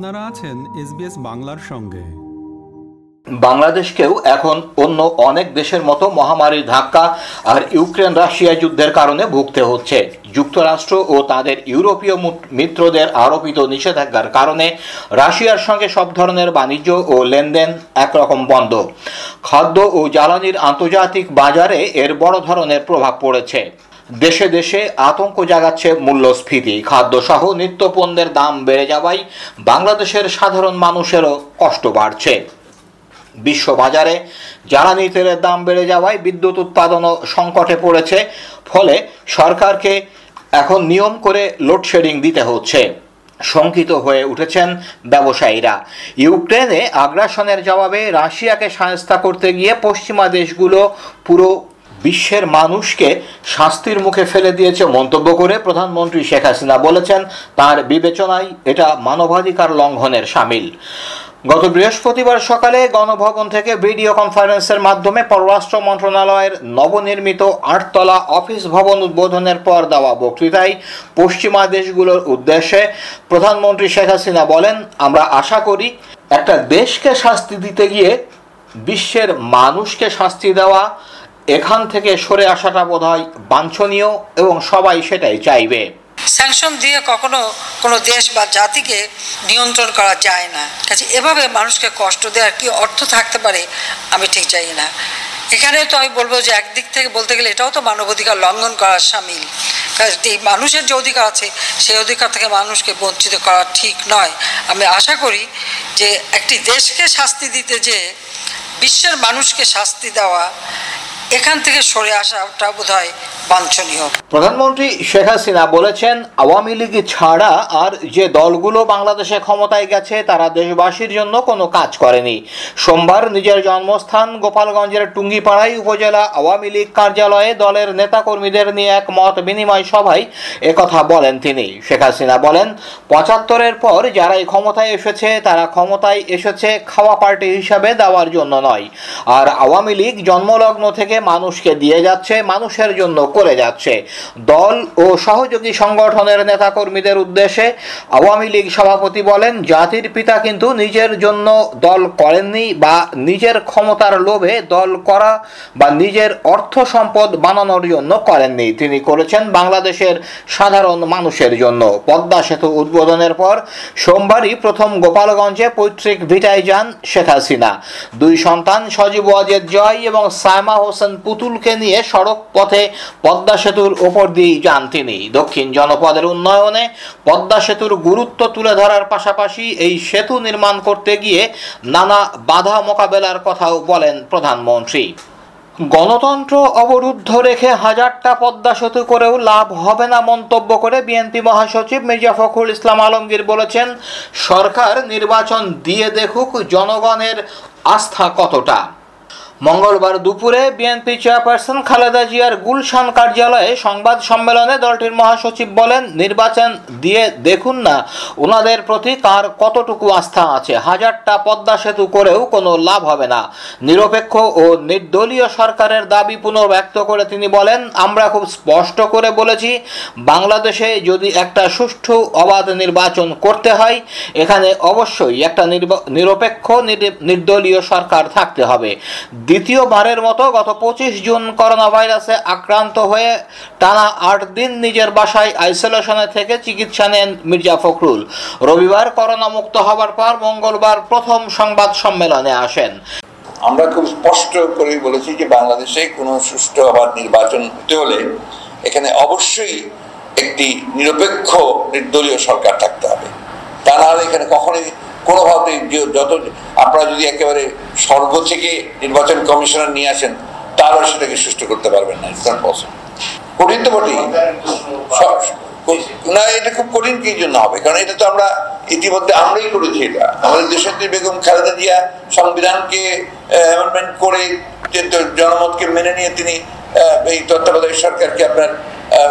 আপনারা আছেন এসবিএস বাংলার সঙ্গে। বাংলাদেশকেও এখন অন্য অনেক দেশের মতো মহামারীর ধাক্কা আর ইউক্রেন রাশিয়া যুদ্ধের কারণে ভুগতে হচ্ছে। যুক্তরাষ্ট্র ও তাদের ইউরোপীয় মিত্রদের আরোপিত নিষেধাজ্ঞার কারণে রাশিয়ার সঙ্গে সব ধরনের বাণিজ্য ও লেনদেন একরকম বন্ধ। খাদ্য ও জ্বালানির আন্তর্জাতিক বাজারে এর বড় ধরনের প্রভাব পড়েছে। দেশে দেশে আতঙ্ক জাগাচ্ছে মূল্যস্ফীতি। খাদ্যসহ নিত্যপণ্যের দাম বেড়ে যাওয়ায় বাংলাদেশের সাধারণ মানুষেরও কষ্ট বাড়ছে। বিশ্ববাজারে জ্বালানি তেলের দাম বেড়ে যাওয়ায় বিদ্যুৎ উৎপাদনও সংকটে পড়েছে, ফলে সরকারকে এখন নিয়ম করে লোডশেডিং দিতে হচ্ছে। শঙ্কিত হয়ে উঠেছেন ব্যবসায়ীরা। ইউক্রেনে আগ্রাসনের জবাবে রাশিয়াকে সায়স্তা করতে গিয়ে পশ্চিমা দেশগুলো পুরো বিশ্বের মানুষকে শাস্তির মুখে ফেলে দিয়েছে মন্তব্য করে প্রধানমন্ত্রী শেখ হাসিনা বলেছেন, তার বিবেচনায় এটা মানবাধিকার লঙ্ঘনের সামিল। গত বৃহস্পতিবার সকালে গণভবন থেকে ভিডিও কনফারেন্সের মাধ্যমে পররাষ্ট্র মন্ত্রণালয়ের নবনির্মিত আটতলা অফিস ভবন উদ্বোধনের পর দেওয়া বক্তৃতায় পশ্চিমা দেশগুলোর উদ্দেশ্যে প্রধানমন্ত্রী শেখ হাসিনা বলেন, আমরা আশা করি একটা দেশকে শাস্তি দিতে গিয়ে বিশ্বের মানুষকে শাস্তি দেওয়া এখান থেকে সরে আসাটা বোধহয় বাঞ্ছনীয় এবং সবাই সেটাই চাইবে। স্যাংশন দিয়ে কখনো কোনো দেশ বা জাতিকে নিয়ন্ত্রণ করা যায় না। কাজে এভাবে মানুষকে কষ্ট দেওয়ার কি অর্থ থাকতে পারে, আমি ঠিক জানি না। এখানে তো আমি বলব যে একদিক থেকে বলতে গেলে এটাও তো মানবাধিকার লঙ্ঘন করার সামিল। মানুষের যে অধিকার আছে, সেই অধিকার থেকে মানুষকে বঞ্চিত করা ঠিক নয়। আমি আশা করি যে একটি দেশকে শাস্তি দিতে যে, বিশ্বের মানুষকে শাস্তি দেওয়া এখান থেকে সরে আসাটা বোধ হয় বাঞ্ছনীয়। প্রধানমন্ত্রী শেখ হাসিনা বলেছেন, আওয়ামী লীগ ছাড়া আর যে দলগুলো বাংলাদেশে ক্ষমতায় গেছে, তারা দেশবাসীর জন্য কোনো কাজ করেনি। সোমবার নিজের জন্মস্থান গোপালগঞ্জের টুঙ্গিপাড়াই উপজেলা আওয়ামী লীগ কার্যালয়ে দলের নেতাকর্মীদের নিয়ে এক মত বিনিময় সভায় একথা বলেন তিনি। শেখ হাসিনা বলেন, পঁচাত্তরের পর যারাই ক্ষমতায় এসেছে, তারা ক্ষমতায় এসেছে খাওয়া পার্টি হিসাবে দেওয়ার জন্য নয়। আর আওয়ামী লীগ জন্মলগ্ন থেকে মানুষকে দিয়ে যাচ্ছে, মানুষের জন্য করে যাচ্ছে। দল ও সহযোগী সংগঠনের নেতাকর্মীদের উদ্দেশ্যে আওয়ামী লীগ সভাপতি বলেন, জাতির পিতা কিন্তু নিজের জন্য দল করেননি বা নিজের ক্ষমতার লোভে দল করা বা নিজের অর্থ সম্পদ বানানোর জন্য করেননি। তিনি করেছেন বাংলাদেশের সাধারণ মানুষের জন্য। পদ্মা সেতু উদ্বোধনের পর সোমবারই প্রথম গোপালগঞ্জে পৈতৃক ভিটায় যান শেখ হাসিনা। দুই সন্তান সজীব ওয়াজেদ জয় এবং সায়মা হোসেন পুতুলকে নিয়ে সড়ক পথে পদ্মা সেতুর ওপর দিয়ে যান তিনি। দক্ষিণ জনপদের উন্নয়নে পদ্মা সেতুর গুরুত্ব তুলে ধরার পাশাপাশি এই সেতু নির্মাণ করতে গিয়ে নানা বাধা মোকাবেলার কথাও বলেন প্রধানমন্ত্রী। গণতন্ত্র অবরুদ্ধ রেখে হাজারটা পদ্মা সেতু করেও লাভ হবে না মন্তব্য করে বিএনপি মহাসচিব মির্জা ফখরুল ইসলাম আলমগীর বলেছেন, সরকার নির্বাচন দিয়ে দেখুক জনগণের আস্থা কতটা। মঙ্গলবার দুপুরে বিএনপি চেয়ারপারসন খালেদা জিয়ার গুলশান কার্যালয়ে সংবাদ সম্মেলনে দলটির মহাসচিব বলেন, নির্বাচন দিয়ে দেখুন না ওনাদের প্রতি কার কতটুকু আস্থা আছে। হাজারটা পদ্মা সেতু করেও কোনো লাভ হবে না। নিরপেক্ষ ও নির্দলীয় সরকারের দাবি পুনর্ব্যক্ত করে তিনি বলেন, আমরা খুব স্পষ্ট করে বলেছি, বাংলাদেশে যদি একটা সুষ্ঠু অবাধ নির্বাচন করতে হয়, এখানে অবশ্যই একটা নিরপেক্ষ নির- নির্দলীয় সরকার থাকতে হবে। দ্বিতীয়বারের মতো গত পঁচিশ জুন করোনা ভাইরাসে আক্রান্ত হয়ে টানা আট দিন নিজের বাসায় আইসোলেশনে থেকে চিকিৎসা নেন মির্জা ফখরুল। রবিবার করোনা মুক্ত হবার পর মঙ্গলবার প্রথম সংবাদ সম্মেলনে আসেন। আমরা খুব স্পষ্ট করে বলেছি যে বাংলাদেশে কোনো সুষ্ঠু আবার নির্বাচন হতে হলে এখানে অবশ্যই একটি নিরপেক্ষ, নির্দলীয় সরকার থাকতে হবে। তা নাহলে এখানে কখনোই কোনোভাবে যে- যত আপনারা যদি একেবারে স্বর্গ থেকে নির্বাচন কমিশনার নিয়ে আসেন তাহলে সেটাকে সুষ্ঠু করতে পারবেন না ইটস নট পসিবল কঠিন তো বটেই। না, এটা খুব কঠিন কি জন্য হবে? কারণ এটা তো আমরা ইতিমধ্যে আমরাই করেছি এটা। আমাদের দেশনেত্রী বেগম খালেদা জিয়া সংবিধানকে অ্যামেন্ডমেন্ট করে জনমতকে মেনে নিয়ে তিনি এই তত্ত্বাবধায়ক সরকারকে আপনার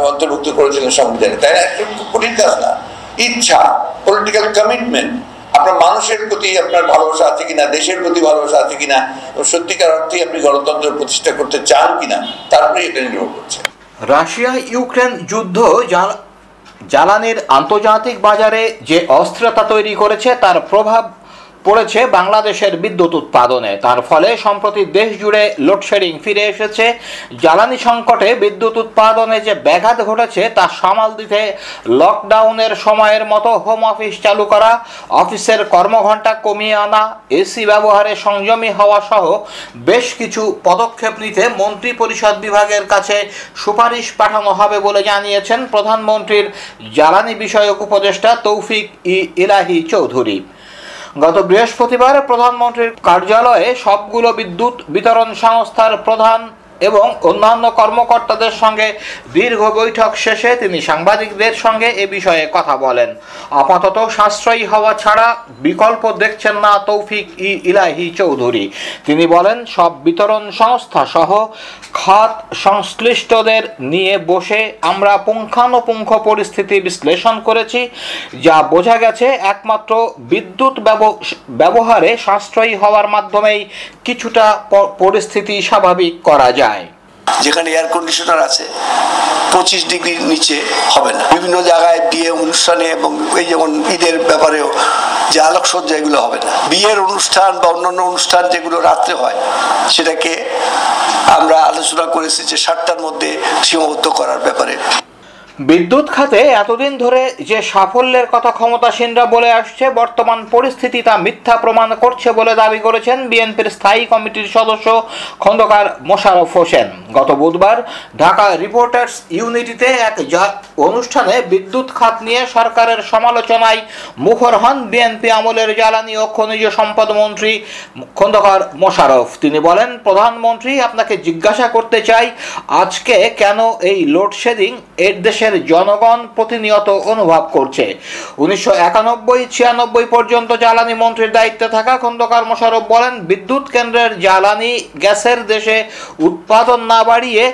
অন্তর্ভুক্ত করেছিলেন সংবিধানে। তাই না? খুব কঠিন কাজ না। ইচ্ছা পলিটিক্যাল কমিটমেন্ট আপনার মানুষের প্রতি আপনার ভালোবাসা আছে কিনা, দেশের প্রতি ভালোবাসা আছে কিনা সত্যিকার অর্থে আপনি গণতন্ত্র প্রতিষ্ঠা করতে চান কিনা তারপরে এটা নির্ভর করছে। রাশিয়া ইউক্রেন যুদ্ধ জ্বালা- জ্বালানির আন্তর্জাতিক বাজারে যে অস্থিরতা তৈরি করেছে, তার প্রভাব পড়েছে বাংলাদেশের বিদ্যুৎ উৎপাদনে। তার ফলে সম্প্রতি দেশ জুড়ে লোডশেডিং ফিরে এসেছে। জ্বালানি সংকটে বিদ্যুৎ উৎপাদনে যে ব্যাঘাত ঘটেছে, তা সামাল দিতে লকডাউনের সময়ের মতো হোম অফিস চালু করা, অফিসের কর্মঘণ্টা কমিয়ে আনা, এসি ব্যবহারে সংযমী হওয়া সহ বেশ কিছু পদক্ষেপ নিতে মন্ত্রী পরিষদ বিভাগের কাছে সুপারিশ পাঠানো হবে বলে জানিয়েছেন প্রধানমন্ত্রীর জ্বালানি বিষয়ক উপদেষ্টা তৌফিক ই ইলাহি চৌধুরী। গত বৃহস্পতিবার প্রধানমন্ত্রীর কার্যালয়ে সবগুলো বিদ্যুৎ বিতরণ সংস্থার প্রধান এবং অন্যান্য কর্মকর্তাদের সঙ্গে দীর্ঘ বৈঠক শেষে তিনি সাংবাদিকদের সঙ্গে এ বিষয়ে কথা বলেন। আপাতত সাশ্রয়ী হওয়া ছাড়া বিকল্প দেখছেন না তৌফিক ই ইলাহি চৌধুরী। তিনি বলেন, সব বিতরণ সংস্থা সহ খাত সংশ্লিষ্টদের নিয়ে বসে আমরা পুঙ্খানুপুঙ্খ পরিস্থিতি বিশ্লেষণ করেছি, যা বোঝা গেছে একমাত্র বিদ্যুৎ ব্যব- ব্যবহারে সাশ্রয়ী হওয়ার মাধ্যমেই কিছুটা পরিস্থিতি স্বাভাবিক করা যায়। যেখানে এয়ার কন্ডিশনার আছে, পঁচিশ ডিগ্রির নিচে হবে না। বিভিন্ন জায়গায় বিয়ে অনুষ্ঠানে এবং এই যেমন ঈদের ব্যাপারেও যে আলোকসজ্জা এগুলো হবে না। বিয়ের অনুষ্ঠান বা অন্যান্য অনুষ্ঠান যেগুলো রাত্রে হয়, সেটাকে আমরা আলোচনা করেছি যে সাতটার মধ্যে সীমাবদ্ধ করার ব্যাপারে। বিদ্যুৎ খাতে এতদিন ধরে যে সাফল্যের কথা ক্ষমতাসীনরা বলে আসছে, বর্তমান পরিস্থিতি তা মিথ্যা প্রমাণ করছে বলে দাবি করেছেন বিএনপির স্থায়ী কমিটির সদস্য খন্দকার মোশারফ হোসেন। গত বুধবার ঢাকা রিপোর্টার্স ইউনিটিতে এক অনুষ্ঠানে বিদ্যুৎ খাত নিয়ে সরকারের সমালোচনায় মুখর হন বিএনপি আমলের জ্বালানি ও খনিজ সম্পদ মন্ত্রী খন্দকার মোশারফ। তিনি বলেন, প্রধানমন্ত্রী, আপনাকে জিজ্ঞাসা করতে চাই, আজকে কেন এই লোডশেডিং এর দেশের জনগণ প্রতিনিয়ত অনুভব করছে? উনিশশো একানব্বই, ছিয়ানব্বই পর্যন্ত জ্বালানি মন্ত্রীর দায়িত্বে থাকা খন্দকার মোশারফ বলেন, বিদ্যুৎ কেন্দ্রের জ্বালানি গ্যাসের দেশে উৎপাদন না বাড়িয়ে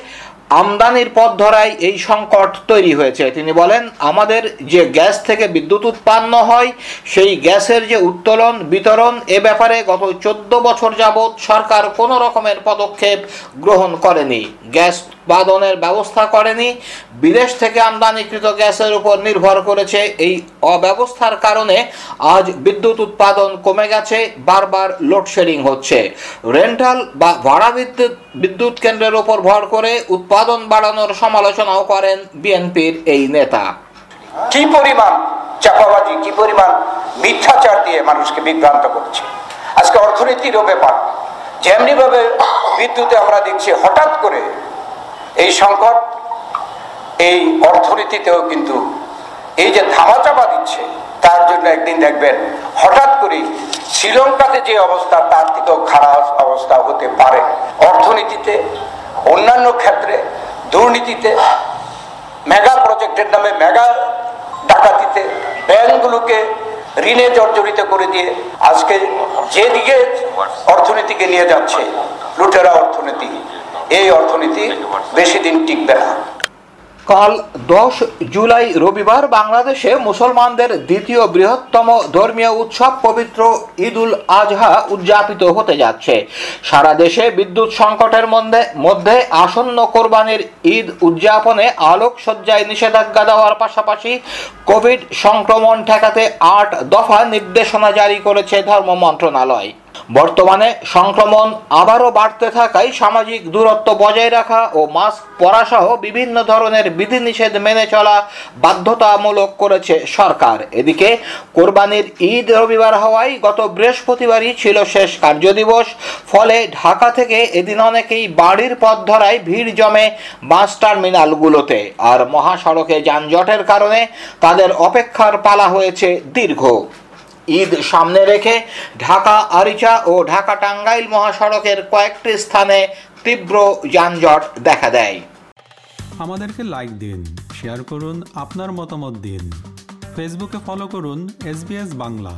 আমদানির পথ ধরায় এই সংকট তৈরি হয়েছে। তিনি বলেন, আমাদের যে গ্যাস থেকে বিদ্যুৎ উৎপন্ন হয়, সেই গ্যাসের যে উত্তোলন, বিতরণ, এ ব্যাপারে গত চোদ্দ বছর যাবৎ সরকার কোনো রকমের পদক্ষেপ গ্রহণ করেনি। গ্যাস উৎপাদনের ব্যবস্থা করেনি। বিদেশ থেকে আমদানিকৃত গ্যাসের উপর নির্ভর করেছে এই অব্যবস্থার কারণে আজ বিদ্যুৎ উৎপাদন কমে গেছে, বারবার লোডশেডিং হচ্ছে। রেন্টাল বা ভাড়া বিদ্যুৎ বিদ্যুৎ কেন্দ্রের উপর ভর করে উৎপাদন বাড়ানোর সমালোচনাও করেন বিএনপির এই নেতা। কি পরিমাণ চাপাবাজি, কি পরিমাণ মিথ্যাচার দিয়ে মানুষকে বিভ্রান্ত করছে? আজকে অর্থনীতিরও ব্যাপার। যেমনি ভাবে বিদ্যুতে আমরা দেখছি হঠাৎ করে এই সংকট, এই অর্থনীতিতেও কিন্তু এই যে ধামাচাপা দিচ্ছে, তার জন্য একদিন দেখবেন হঠাৎ করে শ্রীলঙ্কাতে যে অবস্থা, তার থেকেও খারাপ অবস্থা হতে পারে। অর্থনীতিতে, অন্যান্য ক্ষেত্রে, দুর্নীতিতে, মেগা প্রজেক্টের নামে মেগা ডাকাতিতে ব্যাংকগুলোকে ঋণে জর্জরিত করে দিয়ে আজকে যেদিকে অর্থনীতিকে নিয়ে যাচ্ছে, লুটেরা অর্থনীতি। এই অর্থনীতি বেশি দিন টিকবে না। কাল দশ জুলাই রবিবার বাংলাদেশে মুসলমানদের দ্বিতীয় বৃহত্তম ধর্মীয় উৎসব পবিত্র ঈদুল আজহা উদযাপিত হতে যাচ্ছে। সারা দেশে বিদ্যুৎ সংকটের মধ্যে মধ্যে আসন্ন কোরবানির ঈদ উদযাপনে আলোকসজ্জায় নিষেধাজ্ঞা দেওয়ার পাশাপাশি কোভিড সংক্রমণ ঠেকাতে আট দফা নির্দেশনা জারি করেছে ধর্ম মন্ত্রণালয়। বর্তমানে সংক্রমণ আবারও বাড়তে থাকায় সামাজিক দূরত্ব বজায় রাখা ও মাস্ক পরা সহ বিভিন্ন ধরনের বিধিনিষেধ মেনে চলা বাধ্যতামূলক করেছে সরকার। এদিকে কোরবানির ঈদ রবিবার হওয়ায় গত বৃহস্পতিবারই ছিল শেষ কার্যদিবস। ফলে ঢাকা থেকে এদিন অনেকেই বাড়ির পথ ধরায় ভিড় জমে বাস টার্মিনালগুলোতে। আর মহাসড়কে যানজটের কারণে তাদের অপেক্ষার পালা হয়েছে দীর্ঘ। ঈদ সামনে রেখে ঢাকা আরিচা ও ঢাকা টাঙ্গাইল মহাসড়কের কয়েকটি স্থানে তীব্র যানজট দেখা দেয়। আমাদেরকে লাইক দিন শেয়ার করুন, আপনার মতামত দিন। ফেসবুকে ফলো করুন এস বাংলা